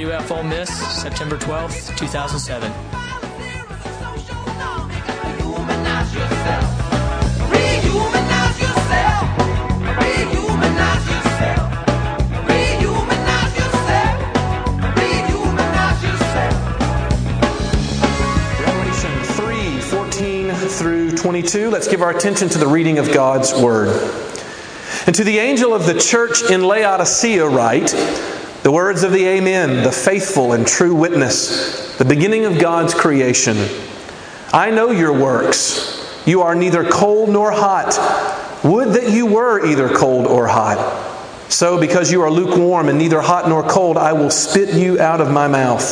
This is RUF Ole Miss, September 12th, 2007. Revelation 3 14 through 22. Let's give our attention to the reading of God's Word. And to the angel of the church in Laodicea, write the words of the Amen, the faithful and true witness, the beginning of God's creation. I know your works. You are neither cold nor hot. Would that you were either cold or hot. So, because you are lukewarm and neither hot nor cold, I will spit you out of my mouth.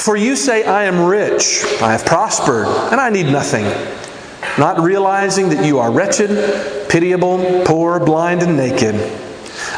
For you say, I am rich, I have prospered, and I need nothing, not realizing that you are wretched, pitiable, poor, blind, and naked.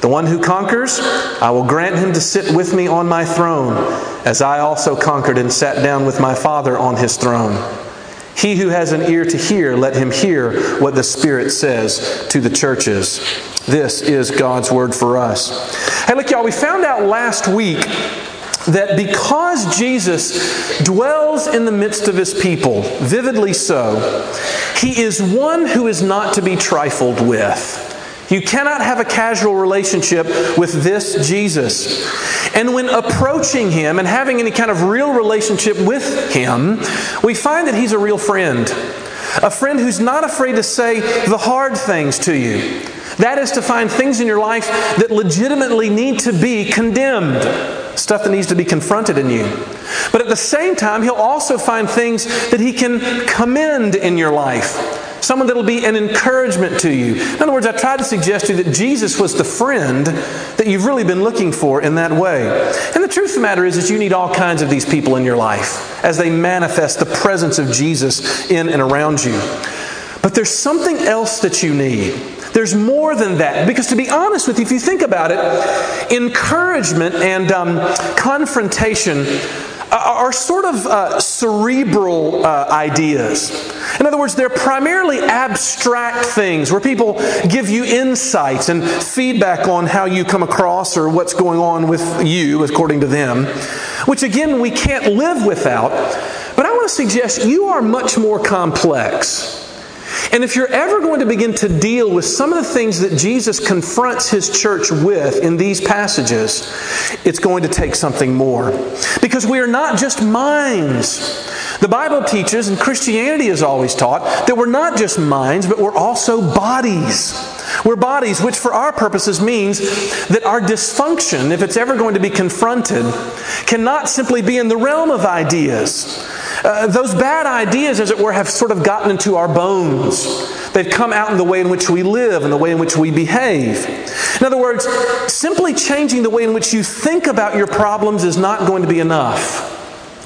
The one who conquers, I will grant him to sit with me on my throne, as I also conquered and sat down with my Father on his throne. He who has an ear to hear, let him hear what the Spirit says to the churches. This is God's word for us. Hey, look, y'all, we found out last week that because Jesus dwells in the midst of his people, vividly so, he is one who is not to be trifled with. You cannot have a casual relationship with this Jesus. And when approaching him and having any kind of real relationship with him, we find that he's a real friend. A friend who's not afraid to say the hard things to you. That is to find things in your life that legitimately need to be condemned, stuff that needs to be confronted in you. But at the same time, he'll also find things that he can commend in your life someone that'll be an encouragement to you. In other words, I tried to suggest to you that Jesus was the friend that you've really been looking for in that way. And the truth of the matter is, that you need all kinds of these people in your life as they manifest the presence of Jesus in and around you. But there's something else that you need. There's more than that. Because to be honest with you, if you think about it, encouragement and um, confrontation are sort of uh, cerebral uh, ideas. In other words, they're primarily abstract things where people give you insights and feedback on how you come across or what's going on with you, according to them, which again, we can't live without. But I want to suggest you are much more complex. And if you're ever going to begin to deal with some of the things that Jesus confronts his church with in these passages, it's going to take something more. Because we are not just minds. The Bible teaches, and Christianity has always taught, that we're not just minds, but we're also bodies. We're bodies, which for our purposes means that our dysfunction, if it's ever going to be confronted, cannot simply be in the realm of ideas. Uh, those bad ideas, as it were, have sort of gotten into our bones. They've come out in the way in which we live and the way in which we behave. In other words, simply changing the way in which you think about your problems is not going to be enough.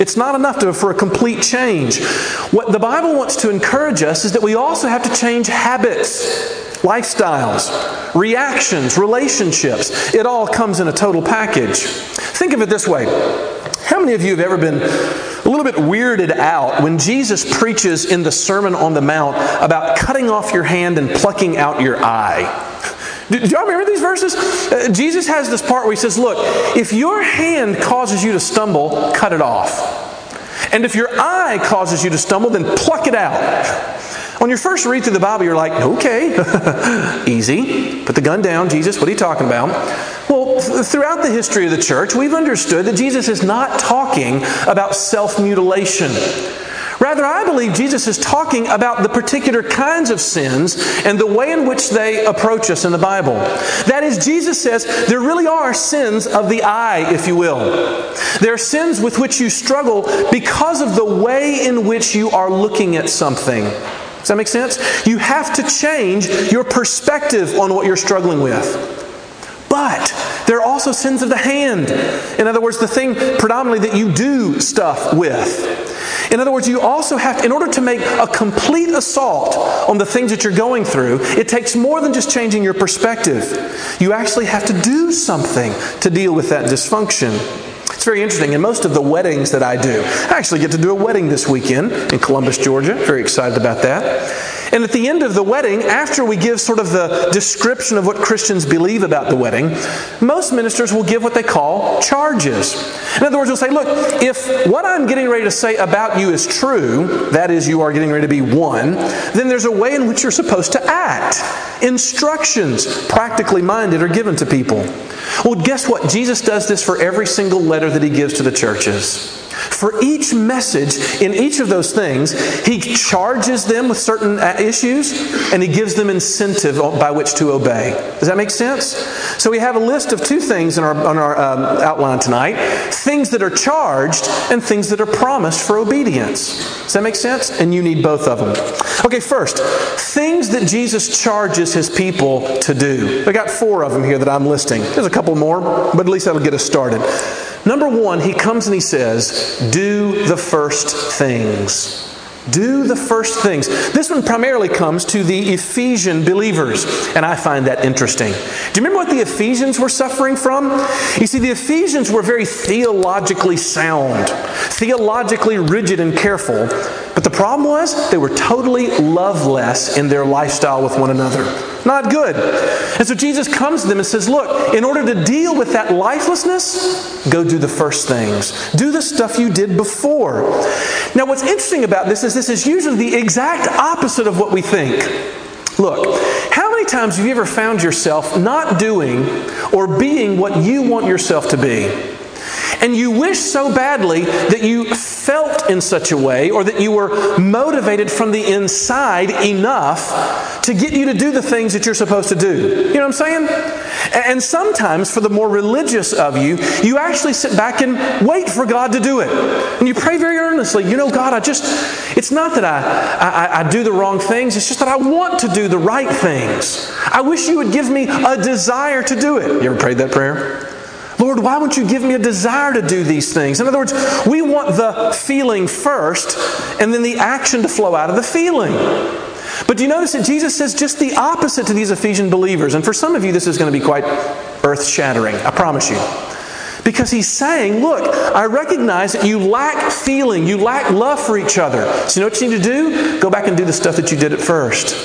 It's not enough to, for a complete change. What the Bible wants to encourage us is that we also have to change habits, lifestyles, reactions, relationships. It all comes in a total package. Think of it this way How many of you have ever been a little bit weirded out when Jesus preaches in the Sermon on the Mount about cutting off your hand and plucking out your eye? Do, y'all remember these verses? Uh, Jesus has this part where he says, Look, if your hand causes you to stumble, cut it off. And if your eye causes you to stumble, then pluck it out. On your first read through the Bible, you're like, okay, easy. Put the gun down, Jesus. What are you talking about? Well, th- throughout the history of the church, we've understood that Jesus is not talking about self mutilation. Rather, I believe Jesus is talking about the particular kinds of sins and the way in which they approach us in the Bible. That is, Jesus says there really are sins of the eye, if you will. There are sins with which you struggle because of the way in which you are looking at something. Does that make sense? You have to change your perspective on what you're struggling with. But There are also sins of the hand. In other words, the thing predominantly that you do stuff with. In other words, you also have, to, in order to make a complete assault on the things that you're going through, it takes more than just changing your perspective. You actually have to do something to deal with that dysfunction. It's very interesting. In most of the weddings that I do, I actually get to do a wedding this weekend in Columbus, Georgia. Very excited about that. And at the end of the wedding, after we give sort of the description of what Christians believe about the wedding, most ministers will give what they call charges. In other words, they'll say, Look, if what I'm getting ready to say about you is true, that is, you are getting ready to be one, then there's a way in which you're supposed to act. Instructions, practically minded, are given to people. Well, guess what? Jesus does this for every single letter that he gives to the churches. For each message in each of those things, he charges them with certain uh, issues and he gives them incentive by which to obey. Does that make sense? So we have a list of two things in our, on our um, outline tonight things that are charged and things that are promised for obedience. Does that make sense? And you need both of them. Okay, first, things that Jesus charges his people to do. I got four of them here that I'm listing. There's a couple more, but at least that'll get us started. Number one, he comes and he says, Do the first things. Do the first things. This one primarily comes to the Ephesian believers, and I find that interesting. Do you remember what the Ephesians were suffering from? You see, the Ephesians were very theologically sound, theologically rigid and careful, but the problem was they were totally loveless in their lifestyle with one another. Not good. And so Jesus comes to them and says, Look, in order to deal with that lifelessness, go do the first things. Do the stuff you did before. Now, what's interesting about this is this is usually the exact opposite of what we think. Look, how many times have you ever found yourself not doing or being what you want yourself to be? And you wish so badly that you felt in such a way or that you were motivated from the inside enough to get you to do the things that you're supposed to do. You know what I'm saying? And sometimes, for the more religious of you, you actually sit back and wait for God to do it. And you pray very earnestly, you know, God, I just, it's not that I, I, I do the wrong things, it's just that I want to do the right things. I wish you would give me a desire to do it. You ever prayed that prayer? Lord, why won't you give me a desire to do these things? In other words, we want the feeling first and then the action to flow out of the feeling. But do you notice that Jesus says just the opposite to these Ephesian believers? And for some of you, this is going to be quite earth shattering, I promise you. Because he's saying, Look, I recognize that you lack feeling, you lack love for each other. So you know what you need to do? Go back and do the stuff that you did at first.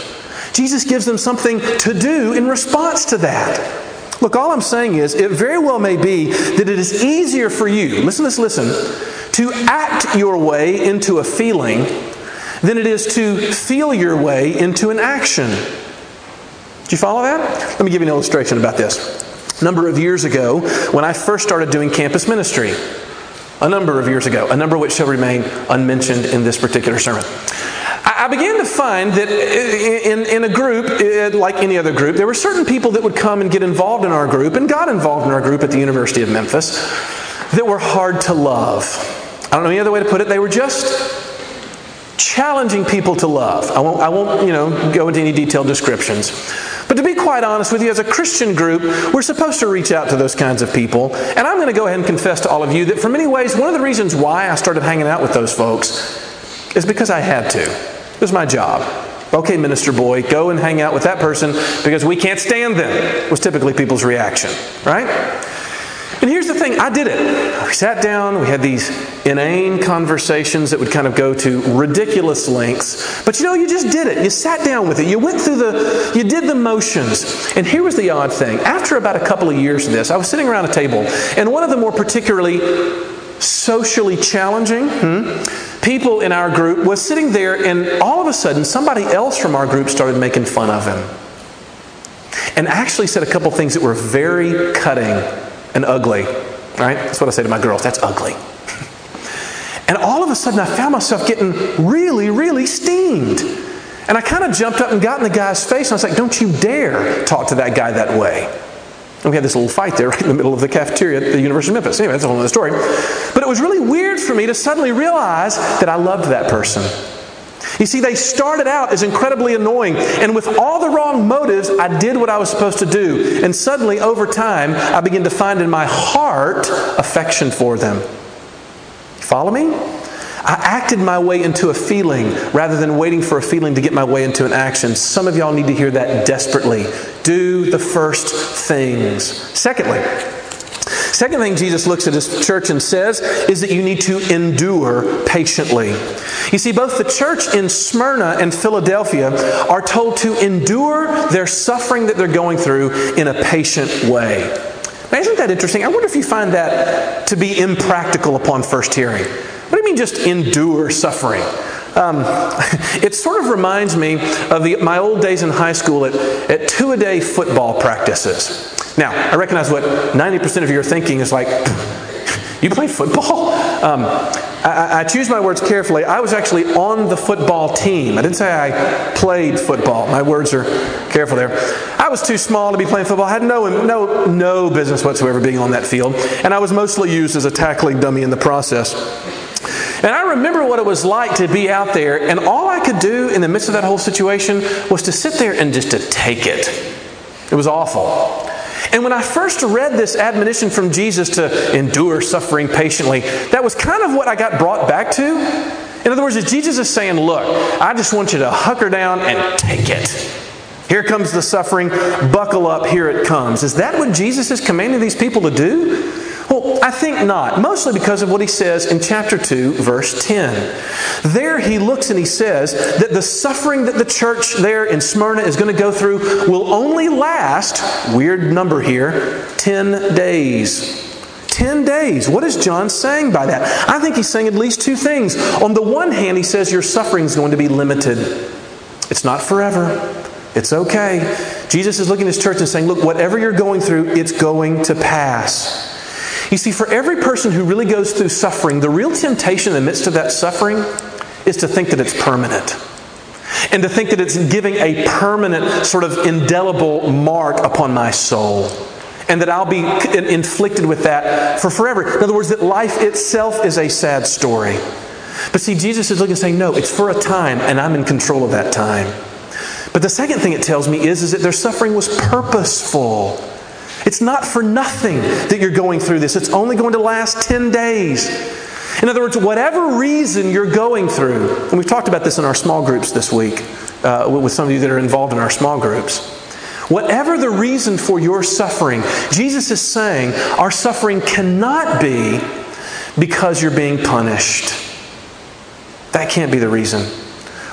Jesus gives them something to do in response to that. Look, all I'm saying is, it very well may be that it is easier for you, listen, listen, listen, to act your way into a feeling than it is to feel your way into an action. Do you follow that? Let me give you an illustration about this. A number of years ago, when I first started doing campus ministry, a number of years ago, a number which shall remain unmentioned in this particular sermon. I began to find that in, in a group, like any other group, there were certain people that would come and get involved in our group and got involved in our group at the University of Memphis that were hard to love. I don't know any other way to put it. They were just challenging people to love. I won't, I won't you know, go into any detailed descriptions. But to be quite honest with you, as a Christian group, we're supposed to reach out to those kinds of people. And I'm going to go ahead and confess to all of you that for many ways, one of the reasons why I started hanging out with those folks is because I had to. Was my job. Okay, minister boy, go and hang out with that person because we can't stand them, was typically people's reaction, right? And here's the thing I did it. We sat down, we had these inane conversations that would kind of go to ridiculous lengths. But you know, you just did it. You sat down with it. You went through the, you did the motions. And here was the odd thing. After about a couple of years of this, I was sitting around a table, and one of the more particularly socially challenging, hmm, people in our group was sitting there, and all of a sudden, somebody else from our group started making fun of him. And actually said a couple things that were very cutting and ugly. Right? That's what I say to my girls. That's ugly. And all of a sudden, I found myself getting really, really steamed. And I kind of jumped up and got in the guy's face, and I was like, Don't you dare talk to that guy that way. And we had this little fight there right in the middle of the cafeteria at the University of Memphis. Anyway, that's a whole other story. But it was really weird for me to suddenly realize that I loved that person. You see, they started out as incredibly annoying, and with all the wrong motives, I did what I was supposed to do. And suddenly, over time, I began to find in my heart affection for them. Follow me? I acted my way into a feeling rather than waiting for a feeling to get my way into an action. Some of y'all need to hear that desperately. Do the first things. Secondly, Second thing Jesus looks at his church and says is that you need to endure patiently. You see, both the church in Smyrna and Philadelphia are told to endure their suffering that they're going through in a patient way. Now, isn't that interesting? I wonder if you find that to be impractical upon first hearing. What do you mean just endure suffering? Um, it sort of reminds me of the, my old days in high school at, at two a day football practices. Now, I recognize what 90% of you are thinking is like, you play football? Um, I, I, choose my words carefully. I was actually on the football team. I didn't say I played football. My words are careful there. I was too small to be playing football. I had no, no, no business whatsoever being on that field. And I was mostly used as a tackling dummy in the process. And I remember what it was like to be out there, and all I could do in the midst of that whole situation was to sit there and just to take it. It was awful. And when I first read this admonition from Jesus to endure suffering patiently, that was kind of what I got brought back to. In other words, Jesus is saying, Look, I just want you to hunker down and take it. Here comes the suffering, buckle up, here it comes. Is that what Jesus is commanding these people to do? Well, I think not, mostly because of what he says in chapter 2, verse 10. There he looks and he says that the suffering that the church there in Smyrna is going to go through will only last, weird number here, 10 days. 10 days. What is John saying by that? I think he's saying at least two things. On the one hand, he says your suffering is going to be limited, it's not forever. It's okay. Jesus is looking at his church and saying, Look, whatever you're going through, it's going to pass. You see, for every person who really goes through suffering, the real temptation in the midst of that suffering is to think that it's permanent. And to think that it's giving a permanent, sort of indelible mark upon my soul. And that I'll be inflicted with that for forever. In other words, that life itself is a sad story. But see, Jesus is looking and saying, no, it's for a time, and I'm in control of that time. But the second thing it tells me is, is that their suffering was purposeful. It's not for nothing that you're going through this. It's only going to last 10 days. In other words, whatever reason you're going through, and we've talked about this in our small groups this week uh, with some of you that are involved in our small groups. Whatever the reason for your suffering, Jesus is saying our suffering cannot be because you're being punished. That can't be the reason.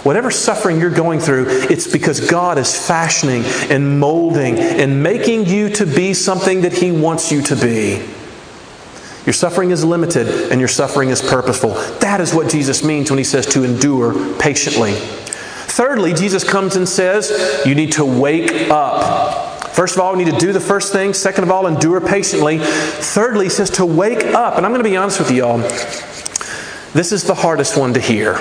Whatever suffering you're going through, it's because God is fashioning and molding and making you to be something that He wants you to be. Your suffering is limited and your suffering is purposeful. That is what Jesus means when He says to endure patiently. Thirdly, Jesus comes and says, You need to wake up. First of all, we need to do the first thing. Second of all, endure patiently. Thirdly, he says to wake up. And I'm going to be honest with you all. This is the hardest one to hear.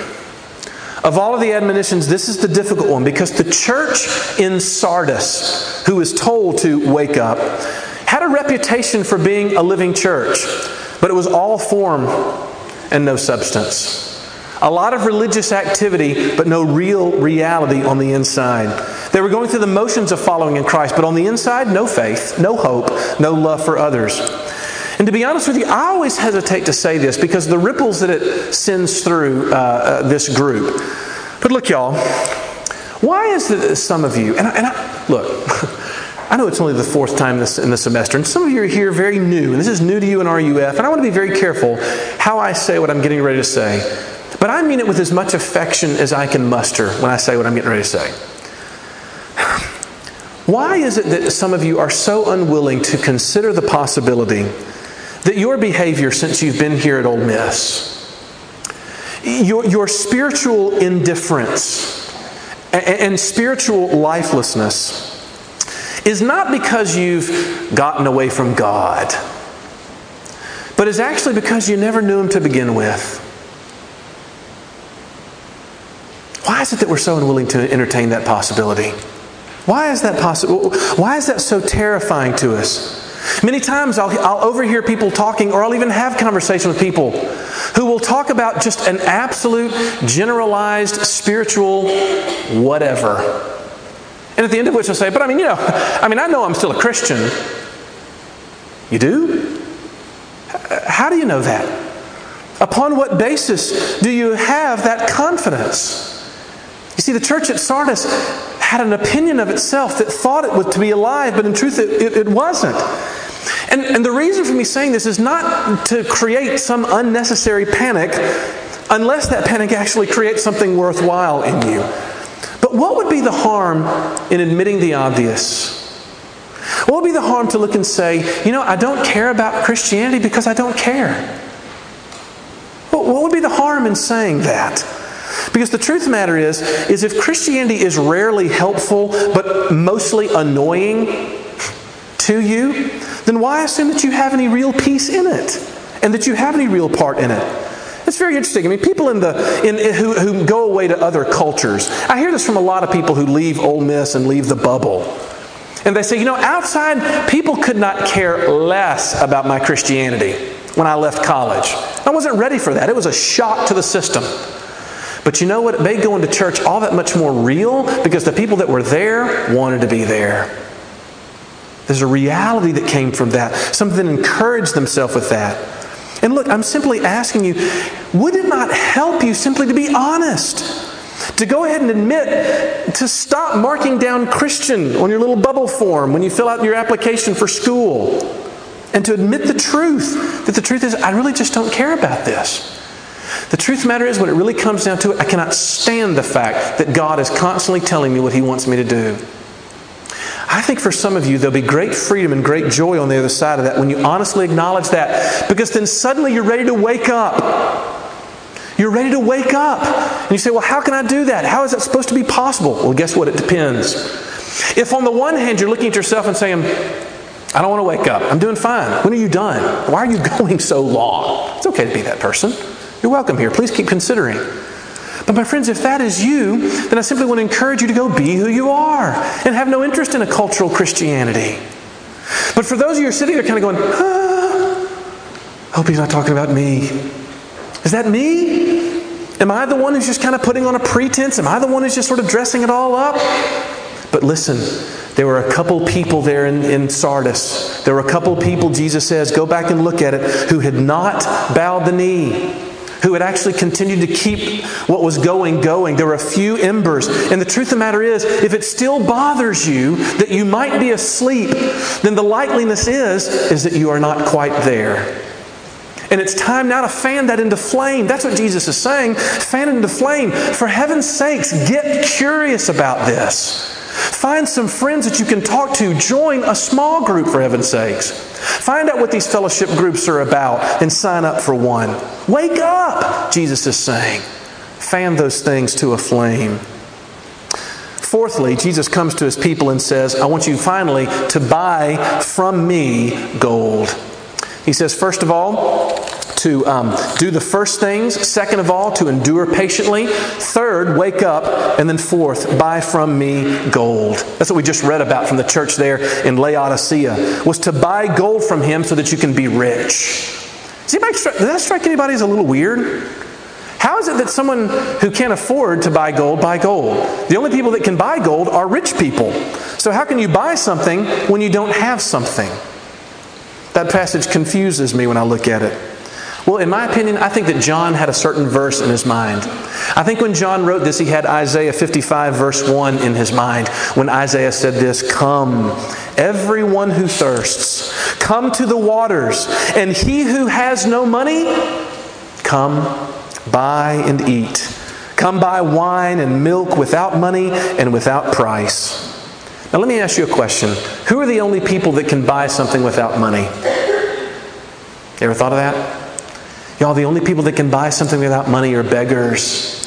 Of all of the admonitions, this is the difficult one because the church in Sardis, who is told to wake up, had a reputation for being a living church, but it was all form and no substance. A lot of religious activity, but no real reality on the inside. They were going through the motions of following in Christ, but on the inside, no faith, no hope, no love for others. And to be honest with you, I always hesitate to say this because the ripples that it sends through uh, uh, this group. But look, y'all, why is it that some of you, and I, and I look, I know it's only the fourth time this, in the semester, and some of you are here very new, and this is new to you in RUF, and I want to be very careful how I say what I'm getting ready to say. But I mean it with as much affection as I can muster when I say what I'm getting ready to say. Why is it that some of you are so unwilling to consider the possibility that your behavior since you've been here at Ole Miss, your, your spiritual indifference and, and spiritual lifelessness is not because you've gotten away from God, but is actually because you never knew Him to begin with. Why is it that we're so unwilling to entertain that possibility? Why is that possible? Why is that so terrifying to us? Many times I'll, I'll overhear people talking, or I'll even have conversation with people who will talk about just an absolute, generalized, spiritual whatever. And at the end of which they'll say, But I mean, you know, I mean, I know I'm still a Christian. You do? How do you know that? Upon what basis do you have that confidence? You see, the church at Sardis had an opinion of itself that thought it was to be alive, but in truth it, it, it wasn't. And, and the reason for me saying this is not to create some unnecessary panic, unless that panic actually creates something worthwhile in you. But what would be the harm in admitting the obvious? What would be the harm to look and say, you know, I don't care about Christianity because I don't care? What would be the harm in saying that? Because the truth of the matter is, is if Christianity is rarely helpful but mostly annoying to you, then why assume that you have any real peace in it and that you have any real part in it? It's very interesting. I mean, people in the in, in, who, who go away to other cultures. I hear this from a lot of people who leave Ole Miss and leave the bubble. And they say, you know, outside, people could not care less about my Christianity when I left college. I wasn't ready for that. It was a shock to the system. But you know what? It made going to church all that much more real because the people that were there wanted to be there. There's a reality that came from that, something that encouraged themselves with that. And look, I'm simply asking you would it not help you simply to be honest? To go ahead and admit, to stop marking down Christian on your little bubble form when you fill out your application for school. And to admit the truth that the truth is, I really just don't care about this. The truth of the matter is, when it really comes down to it, I cannot stand the fact that God is constantly telling me what He wants me to do. I think for some of you, there'll be great freedom and great joy on the other side of that when you honestly acknowledge that, because then suddenly you're ready to wake up. You're ready to wake up. And you say, Well, how can I do that? How is that supposed to be possible? Well, guess what? It depends. If on the one hand you're looking at yourself and saying, I don't want to wake up. I'm doing fine. When are you done? Why are you going so long? It's okay to be that person. You're welcome here. Please keep considering. But my friends, if that is you, then I simply want to encourage you to go be who you are and have no interest in a cultural Christianity. But for those of you who are sitting there kind of going, ah, hope he's not talking about me. Is that me? Am I the one who's just kind of putting on a pretense? Am I the one who's just sort of dressing it all up? But listen, there were a couple people there in, in, Sardis. There were a couple people, Jesus says, go back and look at it, who had not bowed the knee who had actually continued to keep what was going going. There were a few embers. And the truth of the matter is, if it still bothers you that you might be asleep, then the likeliness is, is that you are not quite there. And it's time now to fan that into flame. That's what Jesus is saying. Fan it into flame. For heaven's sakes, get curious about this. Find some friends that you can talk to. Join a small group, for heaven's sakes. Find out what these fellowship groups are about and sign up for one. Wake up, Jesus is saying. Fan those things to a flame. Fourthly, Jesus comes to his people and says, I want you finally to buy from me gold. He says, first of all, to um, do the first things. Second of all, to endure patiently. Third, wake up. And then fourth, buy from me gold. That's what we just read about from the church there in Laodicea, was to buy gold from him so that you can be rich. Does, anybody, does that strike anybody as a little weird? How is it that someone who can't afford to buy gold buy gold? The only people that can buy gold are rich people. So how can you buy something when you don't have something? That passage confuses me when I look at it. Well, in my opinion, I think that John had a certain verse in his mind. I think when John wrote this, he had Isaiah 55, verse 1 in his mind, when Isaiah said this Come, everyone who thirsts, come to the waters, and he who has no money, come, buy and eat. Come buy wine and milk without money and without price. Now, let me ask you a question Who are the only people that can buy something without money? You ever thought of that? Y'all, the only people that can buy something without money are beggars.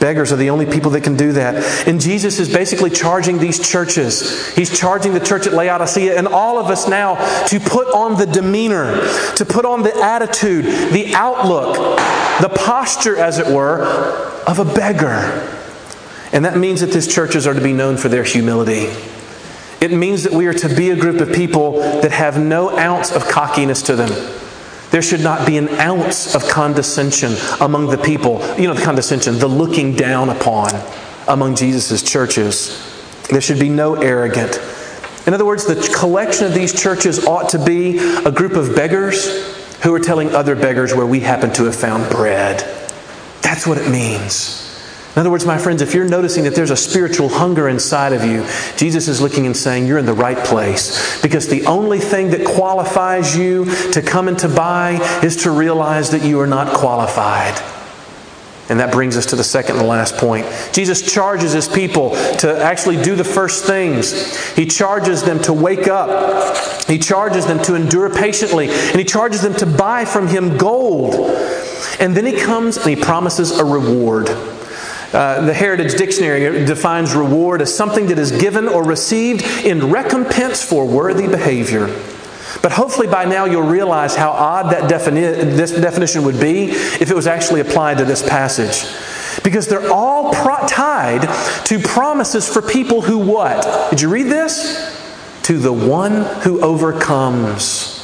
Beggars are the only people that can do that. And Jesus is basically charging these churches. He's charging the church at Laodicea and all of us now to put on the demeanor, to put on the attitude, the outlook, the posture, as it were, of a beggar. And that means that these churches are to be known for their humility. It means that we are to be a group of people that have no ounce of cockiness to them There should not be an ounce of condescension among the people. You know, the condescension, the looking down upon among Jesus' churches. There should be no arrogant. In other words, the collection of these churches ought to be a group of beggars who are telling other beggars where we happen to have found bread. That's what it means. In other words, my friends, if you're noticing that there's a spiritual hunger inside of you, Jesus is looking and saying, You're in the right place. Because the only thing that qualifies you to come and to buy is to realize that you are not qualified. And that brings us to the second and last point. Jesus charges his people to actually do the first things. He charges them to wake up, he charges them to endure patiently, and he charges them to buy from him gold. And then he comes and he promises a reward. Uh, the Heritage Dictionary defines reward as something that is given or received in recompense for worthy behavior. But hopefully by now you'll realize how odd that defini- this definition would be if it was actually applied to this passage. Because they're all pro- tied to promises for people who what? Did you read this? To the one who overcomes.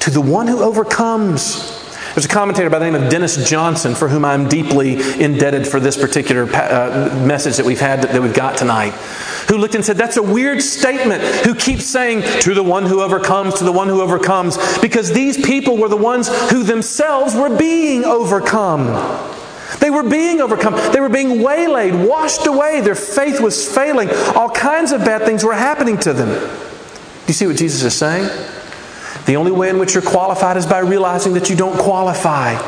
To the one who overcomes. There's a commentator by the name of Dennis Johnson for whom I'm deeply indebted for this particular uh, message that we've had that we've got tonight, who looked and said, That's a weird statement. Who keeps saying, To the one who overcomes, to the one who overcomes, because these people were the ones who themselves were being overcome. They were being overcome. They were being waylaid, washed away. Their faith was failing. All kinds of bad things were happening to them. Do you see what Jesus is saying? The only way in which you're qualified is by realizing that you don't qualify.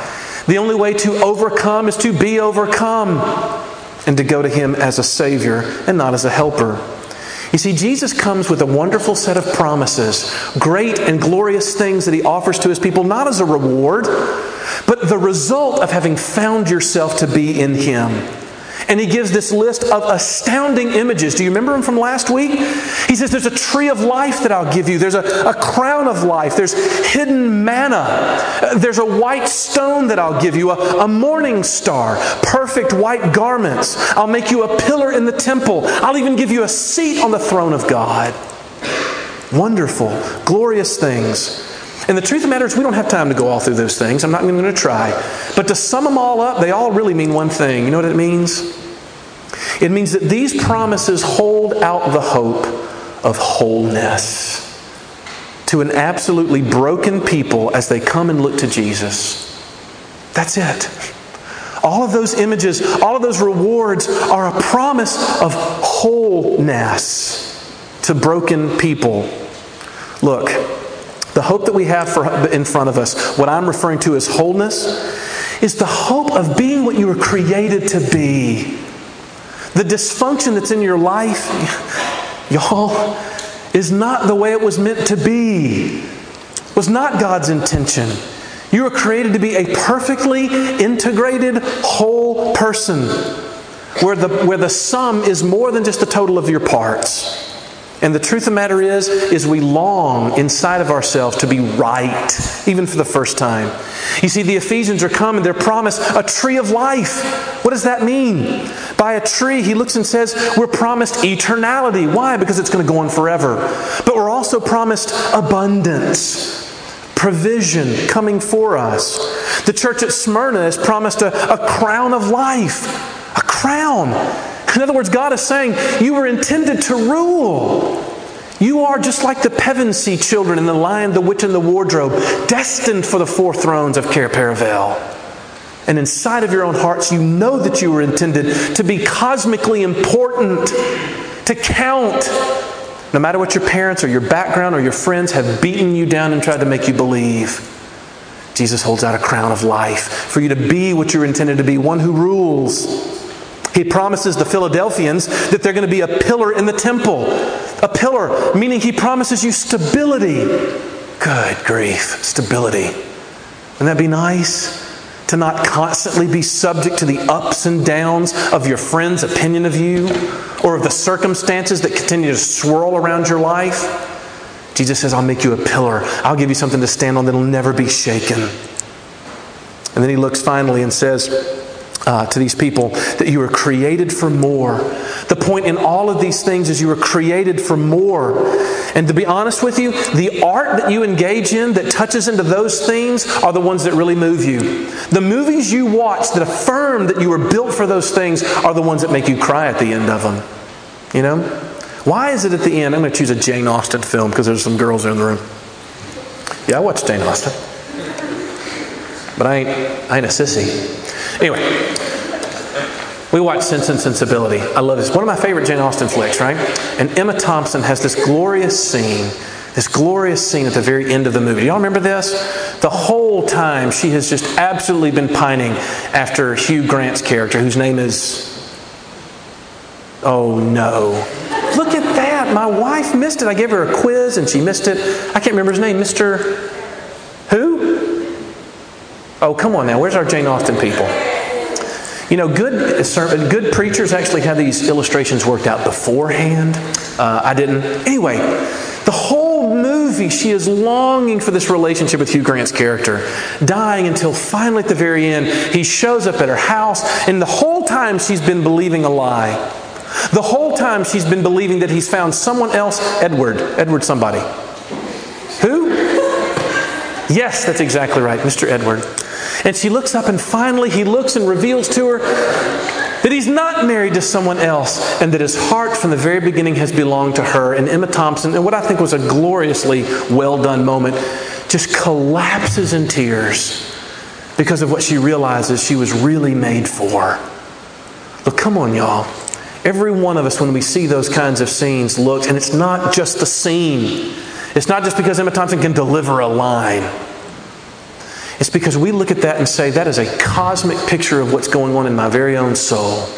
The only way to overcome is to be overcome and to go to Him as a Savior and not as a helper. You see, Jesus comes with a wonderful set of promises, great and glorious things that He offers to His people, not as a reward, but the result of having found yourself to be in Him. And he gives this list of astounding images. Do you remember them from last week? He says, There's a tree of life that I'll give you. There's a, a crown of life. There's hidden manna. There's a white stone that I'll give you, a, a morning star, perfect white garments. I'll make you a pillar in the temple. I'll even give you a seat on the throne of God. Wonderful, glorious things. And the truth of the matter is, we don't have time to go all through those things. I'm not even going to try. But to sum them all up, they all really mean one thing. You know what it means? It means that these promises hold out the hope of wholeness to an absolutely broken people as they come and look to Jesus. That's it. All of those images, all of those rewards are a promise of wholeness to broken people. Look, the hope that we have for, in front of us, what I'm referring to as wholeness, is the hope of being what you were created to be. The dysfunction that's in your life, y'all, is not the way it was meant to be. Was not God's intention. You were created to be a perfectly integrated, whole person where the, where the sum is more than just the total of your parts. And the truth of the matter is, is we long inside of ourselves to be right, even for the first time. You see, the Ephesians are coming, they're promised a tree of life. What does that mean? By a tree, he looks and says, we're promised eternality. Why? Because it's going to go on forever. But we're also promised abundance provision coming for us. The church at Smyrna is promised a, a, crown of life. A crown. In other words, God is saying, You were intended to rule. You are just like the Pevensey children in The Lion, the Witch, and the Wardrobe, destined for the four thrones of Cair Paravel. And inside of your own hearts, you know that you were intended to be cosmically important, to count. No matter what your parents or your background or your friends have beaten you down and tried to make you believe, Jesus holds out a crown of life for you to be what you're intended to be one who rules. He promises the Philadelphians that they're going to be a pillar in the temple. A pillar, meaning he promises you stability. Good grief, stability. Wouldn't that be nice? To not constantly be subject to the ups and downs of your friend's opinion of you or of the circumstances that continue to swirl around your life. Jesus says, I'll make you a pillar. I'll give you something to stand on that'll never be shaken. And then he looks finally and says, uh, to these people that you were created for more. The point in all of these things is you were created for more. And to be honest with you, the art that you engage in that touches into those things are the ones that really move you. The movies you watch that affirm that you were built for those things are the ones that make you cry at the end of them. You know? Why is it at the end? I'm going to choose a Jane Austen film because there's some girls in the room. Yeah, I watched Jane Austen. But I ain't, I ain't a sissy. Anyway, we watch Sense and Sensibility. I love this. One of my favorite Jane Austen flicks, right? And Emma Thompson has this glorious scene, this glorious scene at the very end of the movie. Y'all remember this? The whole time she has just absolutely been pining after Hugh Grant's character, whose name is. Oh no. Look at that. My wife missed it. I gave her a quiz and she missed it. I can't remember his name. Mr. Oh, come on now. Where's our Jane Austen people? You know, good, good preachers actually have these illustrations worked out beforehand. Uh, I didn't. Anyway, the whole movie, she is longing for this relationship with Hugh Grant's character, dying until finally at the very end, he shows up at her house, and the whole time she's been believing a lie. The whole time she's been believing that he's found someone else, Edward, Edward somebody. Who? Yes, that's exactly right, Mr. Edward. And she looks up, and finally he looks and reveals to her that he's not married to someone else, and that his heart from the very beginning has belonged to her. And Emma Thompson, and what I think was a gloriously well done moment, just collapses in tears because of what she realizes she was really made for. But come on, y'all. Every one of us, when we see those kinds of scenes, looks, and it's not just the scene. It's not just because Emma Thompson can deliver a line. It's because we look at that and say, that is a cosmic picture of what's going on in my very own soul.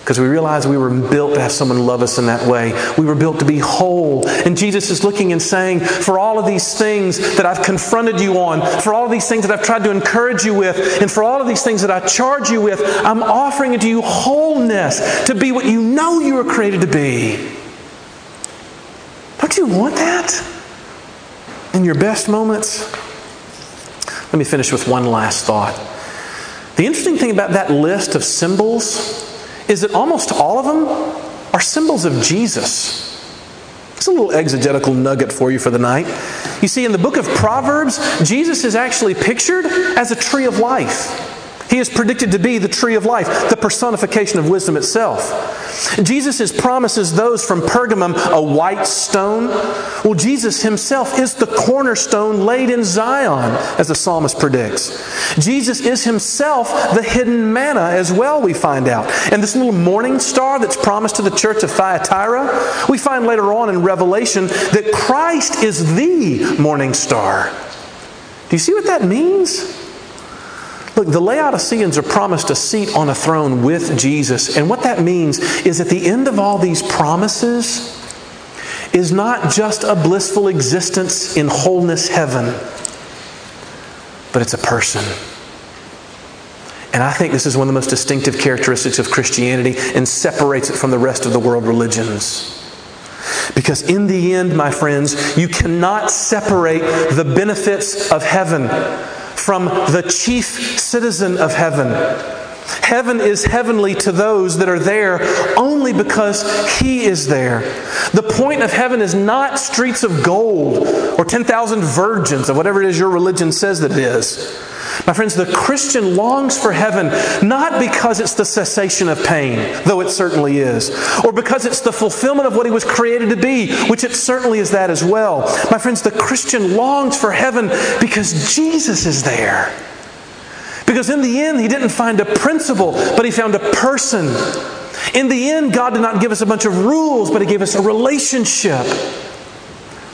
Because we realize we were built to have someone love us in that way. We were built to be whole. And Jesus is looking and saying, for all of these things that I've confronted you on, for all of these things that I've tried to encourage you with, and for all of these things that I charge you with, I'm offering it to you wholeness to be what you know you were created to be. Don't you want that? In your best moments? Let me finish with one last thought. The interesting thing about that list of symbols is that almost all of them are symbols of Jesus. It's a little exegetical nugget for you for the night. You see, in the book of Proverbs, Jesus is actually pictured as a tree of life. He is predicted to be the tree of life, the personification of wisdom itself. Jesus promises those from Pergamum a white stone. Well, Jesus himself is the cornerstone laid in Zion, as the psalmist predicts. Jesus is himself the hidden manna as well, we find out. And this little morning star that's promised to the church of Thyatira, we find later on in Revelation that Christ is the morning star. Do you see what that means? Look, the Laodiceans are promised a seat on a throne with Jesus. And what that means is at the end of all these promises is not just a blissful existence in wholeness heaven, but it's a person. And I think this is one of the most distinctive characteristics of Christianity and separates it from the rest of the world religions. Because in the end, my friends, you cannot separate the benefits of heaven from the chief citizen of heaven. Heaven is heavenly to those that are there only because He is there. The point of heaven is not streets of gold or 10,000 virgins or whatever it is your religion says that it is. My friends, the Christian longs for heaven not because it's the cessation of pain, though it certainly is, or because it's the fulfillment of what he was created to be, which it certainly is that as well. My friends, the Christian longs for heaven because Jesus is there. Because in the end, he didn't find a principle, but he found a person. In the end, God did not give us a bunch of rules, but he gave us a relationship.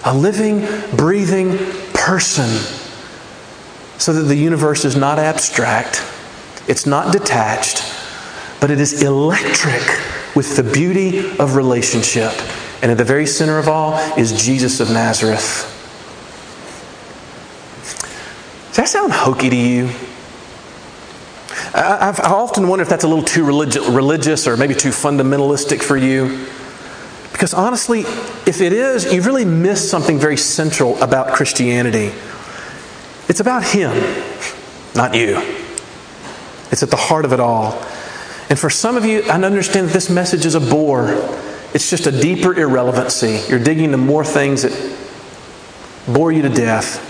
A living, breathing person so that the universe is not abstract, it's not detached, but it is electric with the beauty of relationship. And at the very center of all is Jesus of Nazareth. Does that sound hokey to you? I've, I often wonder if that's a little too religious or maybe too fundamentalistic for you. Because honestly, if it is, you've really missed something very central about Christianity. It's about Him, not you. It's at the heart of it all. And for some of you, I understand that this message is a bore. It's just a deeper irrelevancy. You're digging into more things that bore you to death.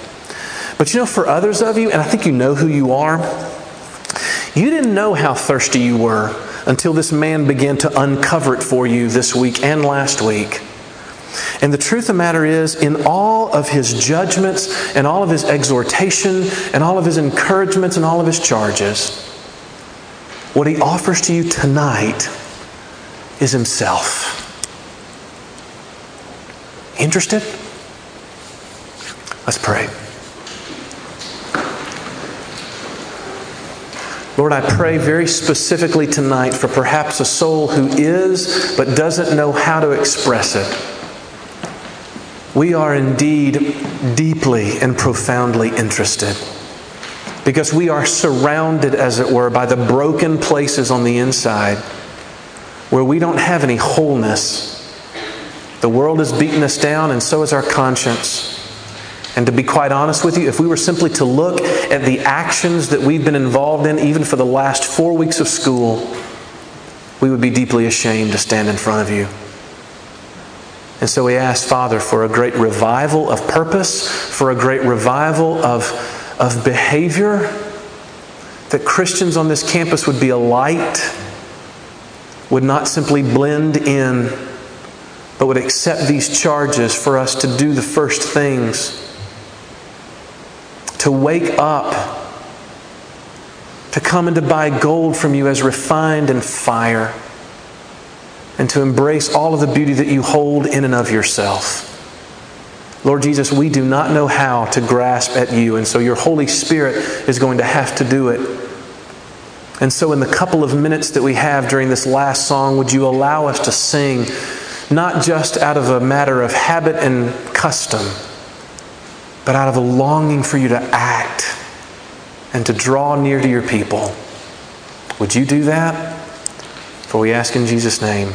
But you know, for others of you, and I think you know who you are, you didn't know how thirsty you were until this man began to uncover it for you this week and last week. And the truth of the matter is, in all of his judgments and all of his exhortation and all of his encouragements and all of his charges, what he offers to you tonight is himself. Interested? Let's pray. Lord, I pray very specifically tonight for perhaps a soul who is but doesn't know how to express it. We are indeed deeply and profoundly interested because we are surrounded, as it were, by the broken places on the inside where we don't have any wholeness. The world has beaten us down, and so has our conscience. And to be quite honest with you, if we were simply to look at the actions that we've been involved in, even for the last four weeks of school, we would be deeply ashamed to stand in front of you. And so we ask, Father, for a great revival of purpose, for a great revival of, of behavior, that Christians on this campus would be a light, would not simply blend in, but would accept these charges for us to do the first things to wake up, to come and to buy gold from you as refined in fire, and to embrace all of the beauty that you hold in and of yourself. Lord Jesus, we do not know how to grasp at you, and so your Holy Spirit is going to have to do it. And so, in the couple of minutes that we have during this last song, would you allow us to sing not just out of a matter of habit and custom? but out of a longing for you to act and to draw near to your people. Would you do that? For we ask in Jesus' name,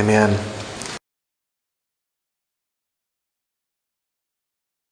amen.